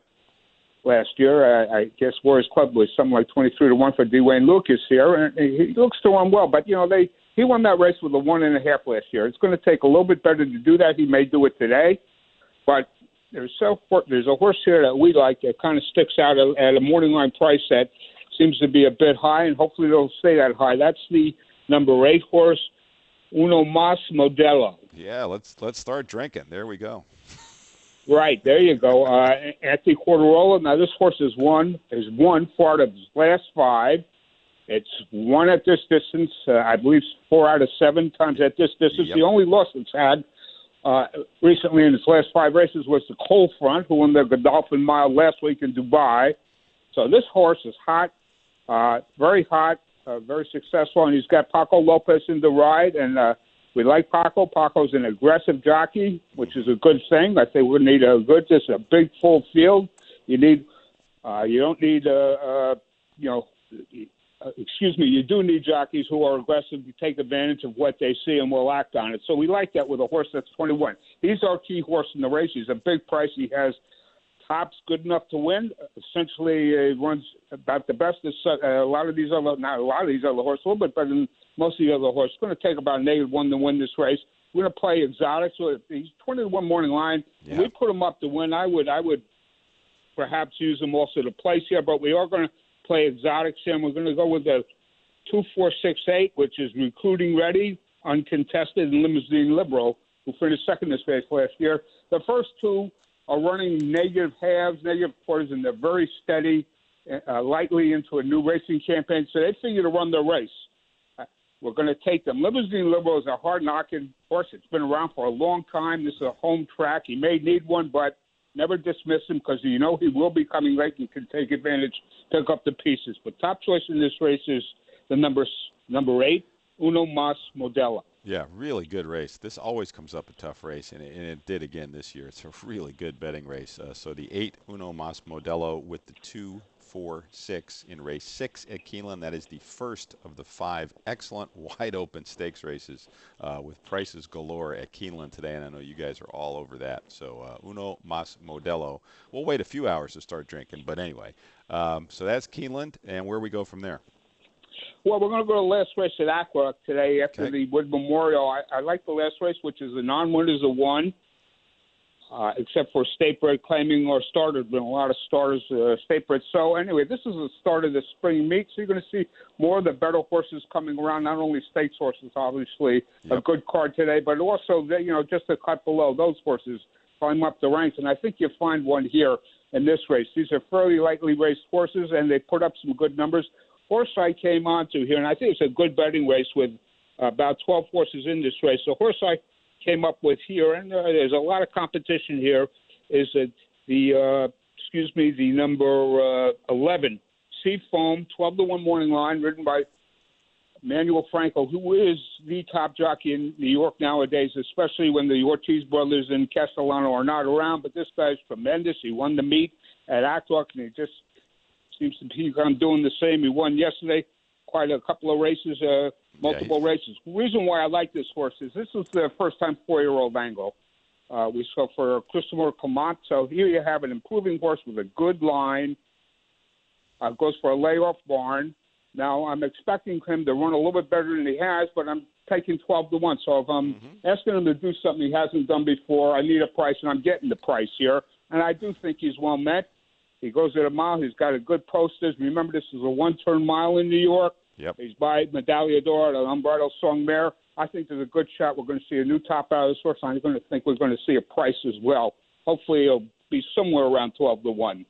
last year. I, I guess Warriors Club was something like 23 to 1 for D. Wayne Lukas here, and he looks to run well. But, you know, they he won that race with a one and a half last year. It's going to take a little bit better to do that. He may do it today, but there's so there's a horse here that we like that kind of sticks out at, at a morning line price that seems to be a bit high, and hopefully it'll stay that high. That's the number eight horse, Uno Mas Modelo. Yeah, let's let's start drinking. There we go. Right there, you go. Uh, Anthony Quartarolo. Now this horse has won has won four out of his last five. It's won at this distance. Uh, I believe four out of seven times at this distance. Yep. The only loss it's had uh, recently in its last five races was the Coal Front, who won the Godolphin Mile last week in Dubai. So this horse is hot, uh, very hot, uh, very successful, and he's got Paco Lopez in the ride, and uh, we like Paco. Paco's an aggressive jockey, which is a good thing. I think we need a good, just a big full field. You need Uh, you don't need, uh, uh, you know, uh, excuse me, you do need jockeys who are aggressive to take advantage of what they see and will act on it. So we like that with a horse that's 21. He's our key horse in the race. He's a big price. He has tops good enough to win. Essentially, uh, runs about the best. As, uh, a lot of these other, not a lot of these other horses, a little bit better than most of the other horses. Going to take about a negative one to win this race. We're going to play exotic. So if he's 20 to one morning line. Yeah. We put him up to win. I would, I would perhaps use him also to place here, but we are going to play exotics here. And we're going to go with the two, four, six, eight, which is recruiting ready, uncontested, and limousine liberal, who finished second this race last year. The first two are running negative halves, negative quarters, and they're very steady, uh, lightly into a new racing campaign. So they figure to run their race. We're going to take them. Limousine Liberal is a hard knocking horse. It's been around for a long time. This is a home track. He may need one, but never dismiss him because you know he will be coming late and can take advantage, pick up the pieces. But top choice in this race is the number number eight, Uno Mas Modelo. Yeah, really good race. This always comes up a tough race, and it, and it did again this year. It's a really good betting race. Uh, so the eight Uno Mas Modelo with the two, four, six in race six at Keeneland. That is the first of the five excellent wide open stakes races uh, with prices galore at Keeneland today, and I know you guys are all over that. So uh, Uno Mas Modelo. We'll wait a few hours to start drinking, but anyway. Um, so that's Keeneland, and where we go from there. Well, we're going to go to the last race at Aqua today after Okay. the Wood Memorial. I, I like the last race, which is the non-winners of one, uh, except for State Bred claiming or starters. Been a lot of starters, uh, State Bred. So anyway, this is the start of the spring meet. So you're going to see more of the better horses coming around. Not only stakes horses, obviously, a good card today, but also the, you know just a cut below those horses climb up the ranks. And I think you'll find one here in this race. These are fairly lightly raced horses, and they put up some good numbers horse I came onto here, and I think it's a good betting race with about 12 horses in this race. The horse I came up with here, and uh, there's a lot of competition here, is that the, uh, excuse me, the number uh, 11, Sea Foam, 12 to 1 morning line, ridden by Manuel Franco, who is the top jockey in New York nowadays, especially when the Ortiz brothers and Castellano are not around. But this guy's tremendous. He won the meet at Aqueduct, and he just seems to kind of doing the same. He won yesterday, quite a couple of races, uh, multiple races. The reason why I like this horse is this is the first time four-year-old angle. Uh, we saw for Christophe Clement. So here you have an improving horse with a good line. Uh, goes for a layoff barn. Now I'm expecting him to run a little bit better than he has, but I'm taking 12 to one. So if I'm asking him to do something he hasn't done before, I need a price, and I'm getting the price here. And I do think he's well met. He goes at a mile. He's got a good posters. Remember, this is a one-turn mile in New York. Yep. He's by Medaglia d'Oro, the Lombardo Song Mare. I think there's a good shot we're going to see a new top out of this horse. I'm going to think we're going to see a price as well. Hopefully, it'll be somewhere around 12 to 1.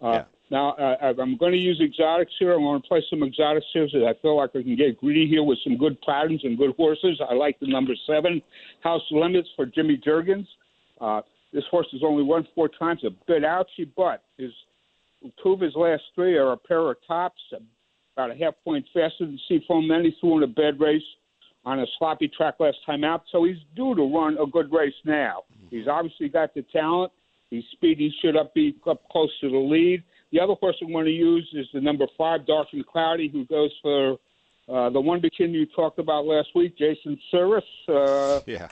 Uh, Now, uh, I'm going to use exotics here. I'm going to play some exotics here. So I feel like I can get greedy here with some good patterns and good horses. I like the number seven, House Limits for Jimmy Jerkens. Uh, this horse has only run four times, a bit ouchy, but his two of his last three are a pair of tops, about a half point faster than Seafoam. Then he threw in a bad race on a sloppy track last time out, so he's due to run a good race now. He's obviously got the talent. He's speedy, should up be up close to the lead. The other horse I'm going to use is the number five, Dark and Cloudy, who goes for uh, the one bikini you talked about last week, Jason Servis. Uh, yeah.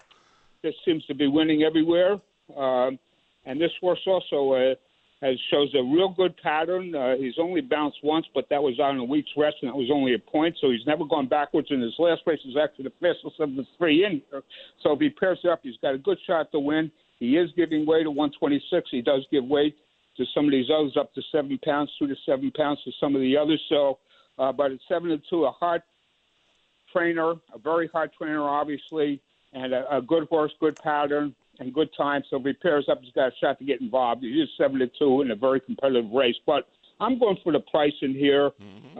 Just seems to be winning everywhere. Um, and this horse also uh, has shows a real good pattern. Uh, he's only bounced once, but that was on a week's rest, and that was only a point. So he's never gone backwards. In his last race, is actually the fastest of the three in here. So if he pairs up, he's got a good shot to win. He is giving way to 126. He does give weight to some of these others up to seven pounds, two to seven pounds to some of the others. So, uh, but at seven to two, a hard trainer, a very hard trainer, obviously, and a, a good horse, good pattern, and good time. So if he pairs up, he's got a shot to get involved. He is seven to two in a very competitive race. But I'm going for the price in here.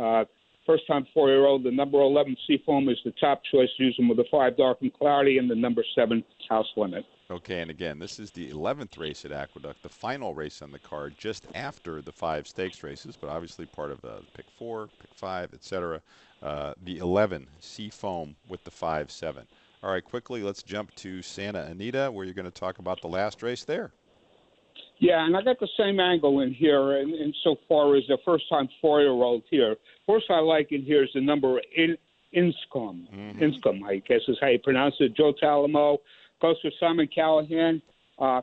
Uh, first time four year old, the number 11 Seafoam is the top choice, using with the five Dark and Cloudy and the number seven House Limit. Okay, and again, this is the 11th race at Aqueduct, the final race on the card, just after the five stakes races, but obviously part of uh, pick four, pick five, etc. Uh, the 11 Sea Foam with the five seven. All right, quickly, let's jump to Santa Anita, where you're going to talk about the last race there. Yeah, and I got the same angle in here, in, in so far as the first-time four-year-old here. First, I like in here is the number in Inscom. Mm-hmm. Inscom, I guess is how you pronounce it. Joe Talamo goes to Simon Callaghan. Uh,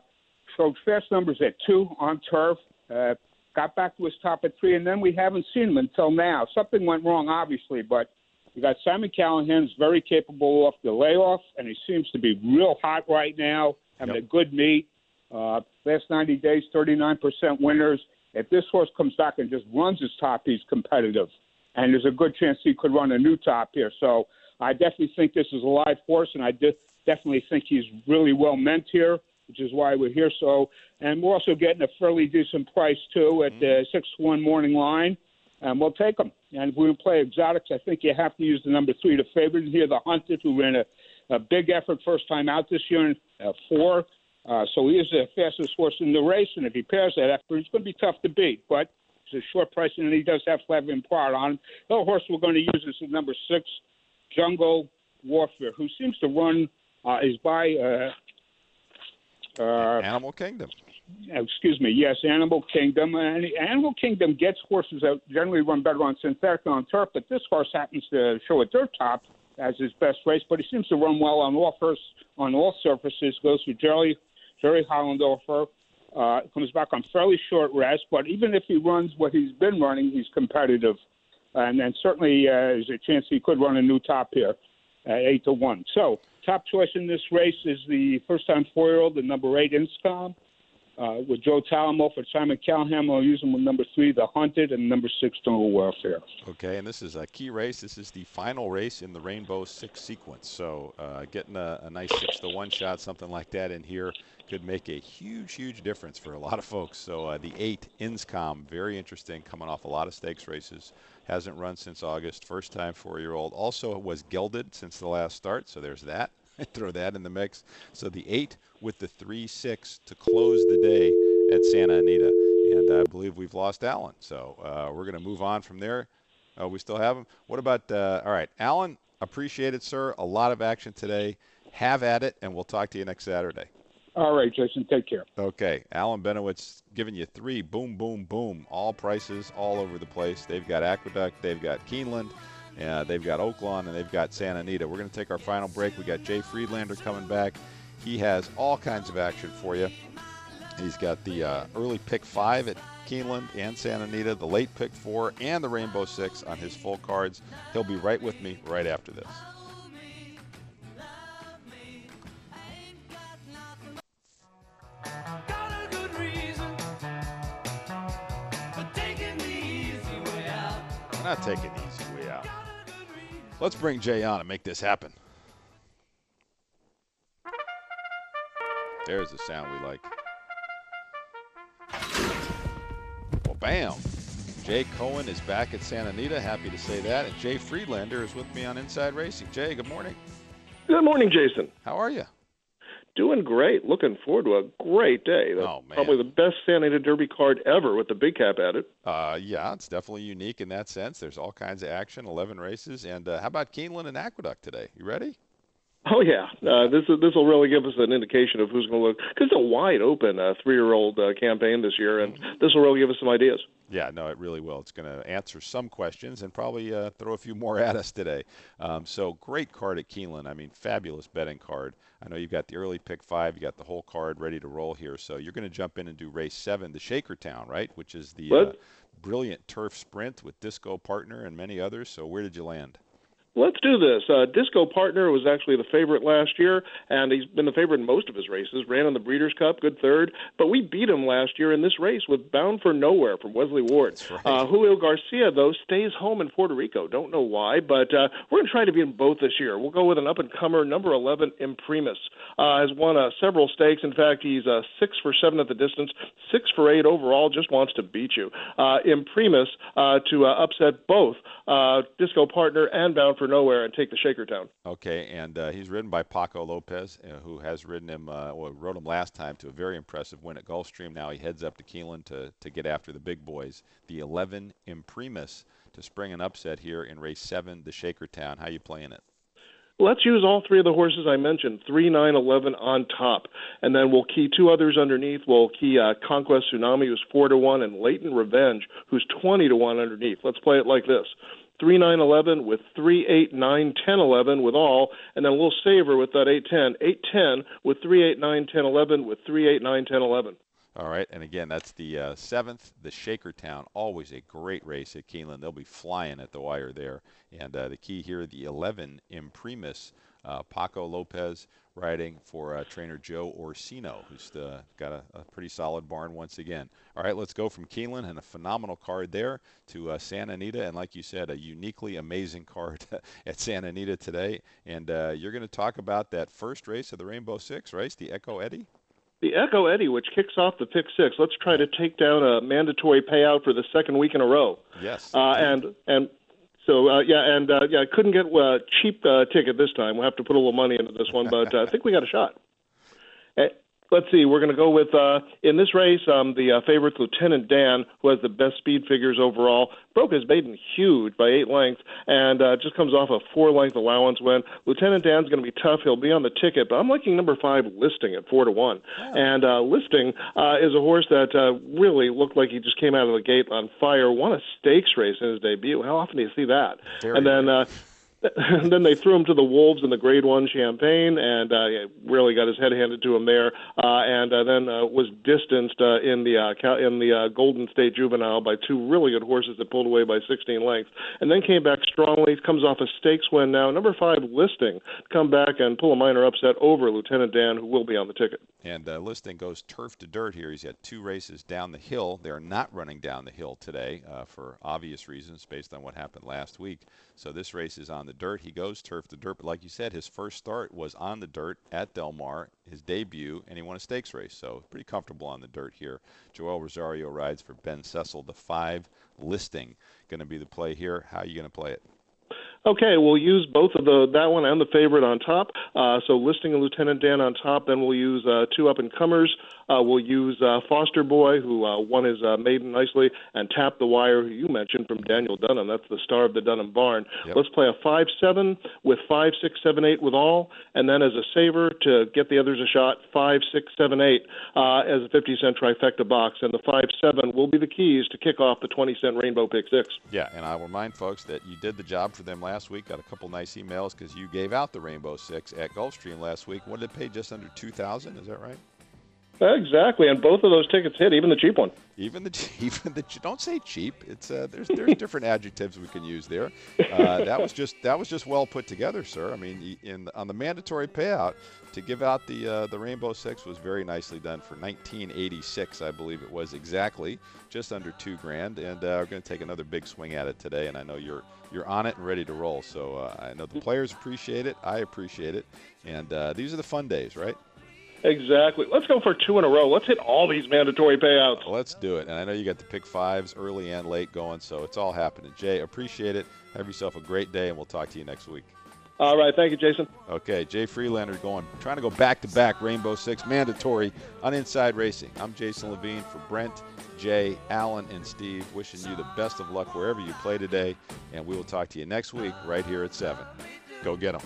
showed fast numbers at two on turf. Uh, got back to his top at three, and then we haven't seen him until now. Something went wrong, obviously, but you got Simon Callaghan, who's very capable off the layoff, and he seems to be real hot right now, having Yep. a good meet. Uh, last 90 days, 39% winners. If this horse comes back and just runs his top, he's competitive. And there's a good chance he could run a new top here. So I definitely think this is a live horse, and I de- definitely think he's really well meant here, which is why we're here. So, and we're also getting a fairly decent price too at the six one morning line, and we'll take him. And if we play exotics, I think you have to use the number three, the favorite here, the Hunted, who ran a, a big effort first time out this year in uh, four. Uh, so he is the fastest horse in the race, and if he pairs that effort, it's going to be tough to beat. But it's a short price, and he does have Flavien Prat on him. The horse we're going to use is the number six, Jungle Warfare, who seems to run uh, is by uh, uh, Animal Kingdom. Excuse me, yes, Animal Kingdom. And Animal Kingdom gets horses that generally run better on synthetic than on turf, but this horse happens to show a dirt top as his best race, but he seems to run well on all first on all surfaces. Goes for Jerry Jerry Hollendorfer. Uh, comes back on fairly short rest, but even if he runs what he's been running, he's competitive, and then certainly uh, there's a chance he could run a new top here, at eight to one. So top choice in this race is the first-time four-year-old, the number eight Inscom, uh, with Joe Talamo for Simon Callaghan. I'll use him with number three, the Hunted, and number six, Jungle Warfare. Okay, and this is a key race. This is the final race in the Rainbow Six sequence. So uh, getting a, a nice six to one shot, something like that in here, could make a huge, huge difference for a lot of folks. So uh, the eight Inscom, very interesting, coming off a lot of stakes races. Hasn't run since August. First time four-year-old. Also was gelded since the last start. So there's that. Throw that in the mix. So the eight with the three six to close the day at Santa Anita. And I believe we've lost Alan. So uh, we're going to move on from there. Oh, we still have him. What about? Uh, all right, Alan. Appreciate it, sir. A lot of action today. Have at it, and we'll talk to you next Saturday. All right, Jason, take care. Okay, Alan Benowitz giving you three. Boom, boom, boom. All prices, all over the place. They've got Aqueduct, they've got Keeneland, uh, they've got Oaklawn, and they've got Santa Anita. We're going to take our final break. We got Jay Friedlander coming back. He has all kinds of action for you. He's got the uh, early pick five at Keeneland and Santa Anita, the late pick four, and the Rainbow Six on his full cards. He'll be right with me right after this. We're not taking Let's bring Jay on and make this happen. There's the sound we like. Well, bam. Jay Cohen is back at Santa Anita. Happy to say that. And Jay Friedlander is with me on Inside Racing. Jay, good morning. Good morning, Jason. How are you? Doing great. Looking forward to a great day. Oh, man. Probably the best Santa Anita Derby card ever with the big cap added. Uh, yeah, it's definitely unique in that sense. There's all kinds of action, 11 races. And uh, how about Keeneland and Aqueduct today? You ready? Oh yeah, uh, this this will really give us an indication of who's going to look because it's a wide open uh, three year old uh, campaign this year, and this will really give us some ideas. Yeah, no, it really will. It's going to answer some questions and probably uh, throw a few more at us today. Um, so great card at Keeneland. I mean, fabulous betting card. I know you've got the early pick five, you got the whole card ready to roll here. So you're going to jump in and do race seven, the Shakertown, right? Which is the uh, brilliant turf sprint with Disco Partner and many others. So where did you land? Let's do this. Uh, Disco Partner was actually the favorite last year, and he's been the favorite in most of his races. Ran in the Breeders' Cup, good third, but we beat him last year in this race with Bound for Nowhere from Wesley Ward. uh, Julio Garcia, though, stays home in Puerto Rico. Don't know why, but uh, we're going to try to beat them both this year. We'll go with an up-and-comer, number 11, Imprimis. Uh, has won uh, several stakes. In fact, he's uh, six for seven at the distance, six for eight overall. Just wants to beat you. Uh, Imprimis uh, to uh, upset both uh, Disco Partner and Bound for Nowhere and take the Shakertown. Okay, and uh, he's ridden by Paco Lopez, uh, who has ridden him, uh, well, rode him last time to a very impressive win at Gulfstream. Now he heads up to Keeneland to, to get after the big boys. The 11 Imprimis to spring an upset here in race seven, the Shaker Town. How you playing it? let's use all three of the horses I mentioned, three, nine, eleven on top, and then we'll key two others underneath. We'll key uh, Conquest Tsunami, who's four to one, and Leighton Revenge, who's twenty to one underneath. Let's play it like this: three, nine, eleven with three, eight, nine, ten, eleven with all, and then a little savor with that eight, ten, eight, ten with three, eight, nine, ten, eleven with three, eight, nine, ten, eleven. All right, and again, that's the uh, seventh, the Shakertown. Always a great race at Keeneland. They'll be flying at the wire there. And uh, the key here, the 11 Imprimis, uh, Paco Lopez riding for uh, trainer Joe Orseno, who's uh, got a, a, pretty solid barn once again. All right, let's go from Keeneland and a phenomenal card there to uh, Santa Anita, and like you said, a uniquely amazing card at Santa Anita today. And you're going to talk about that first race of the Rainbow Six race, the Echo Eddie the Echo Eddie, which kicks off the pick six. Let's try to take down a mandatory payout for the second week in a row. Yes. Uh, and and so uh, yeah, and uh, yeah, I couldn't get a cheap uh, ticket this time. We'll have to put a little money into this one, but uh, I think we got a shot. Let's see. We're going to go with uh, in this race um, the uh, favorite Lieutenant Dan, who has the best speed figures overall. Broke his maiden huge by eight lengths, and uh, just comes off a four-length allowance win. Lieutenant Dan's going to be tough. He'll be on the ticket, but I'm liking number five, Listing, at four to one. Oh. And uh, Listing uh, is a horse that uh, really looked like he just came out of the gate on fire. Won a stakes race in his debut. How often do you see that? Very and then. Uh, and then they threw him to the wolves in the Grade One Champagne, and uh, really got his head handed to him there. Uh, and uh, then uh, was distanced uh, in the uh, in the uh, Golden State Juvenile by two really good horses that pulled away by 16 lengths, and then came back strongly. Comes off a stakes win now. Number five, Listing, come back and pull a minor upset over Lieutenant Dan, who will be on the ticket. And uh, Listing goes turf to dirt here. He's got two races down the hill. They're not running down the hill today uh, for obvious reasons based on what happened last week. So this race is on the dirt. He goes turf to dirt, but like you said, his first start was on the dirt at Del Mar, his debut, and he won a stakes race. So pretty comfortable on the dirt here. Joel Rosario rides for Ben Cecil. The five listing going to be the play here. How are you going to play it? Okay, we'll use both of the that one and the favorite on top. Uh, so listing a Lieutenant Dan on top. Then we'll use uh, two up and comers. Uh, we'll use uh, Foster Boy, who uh, won his uh, maiden nicely, and Tap the Wire, who you mentioned from Daniel Dunham. That's the star of the Dunham Barn. Yep. Let's play a five seven with five six seven eight with all, and then as a saver to get the others a shot, five six seven eight uh, as a fifty cent trifecta box, and the five seven will be the keys to kick off the twenty cent Rainbow Pick Six. Yeah, and I will remind folks that you did the job for them last week. Got a couple nice emails because you gave out the Rainbow Six at Gulfstream last week. What did it pay? Just under two thousand. Is that right? Exactly, and both of those tickets hit, even the cheap one. Even the even the don't say cheap. It's uh, there's there's different adjectives we can use there. Uh, that was just that was just well put together, sir. I mean, in on the mandatory payout to give out the uh, the Rainbow Six was very nicely done for 1986, I believe it was exactly, just under two grand. And uh, we're going to take another big swing at it today, and I know you're you're on it and ready to roll. So uh, I know the players appreciate it. I appreciate it, and uh, these are the fun days, right? Exactly. Let's go for two in a row. Let's hit all these mandatory payouts. Let's do it. And I know you got the pick fives early and late going, so it's all happening. Jay, appreciate it. Have yourself a great day, and we'll talk to you next week. All right. Thank you, Jason. Okay. Jay Friedlander going, trying to go back to back Rainbow Six mandatory on Inside Racing. I'm Jason Levine for Brent, Jay, Alan, and Steve. Wishing you the best of luck wherever you play today. And we will talk to you next week right here at 7. Go get them.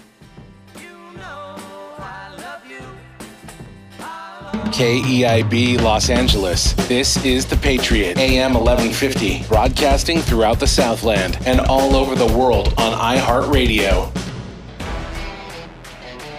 You know KEIB Los Angeles. This is The Patriot, AM 1150, broadcasting throughout the Southland and all over the world on iHeartRadio.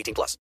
18 plus.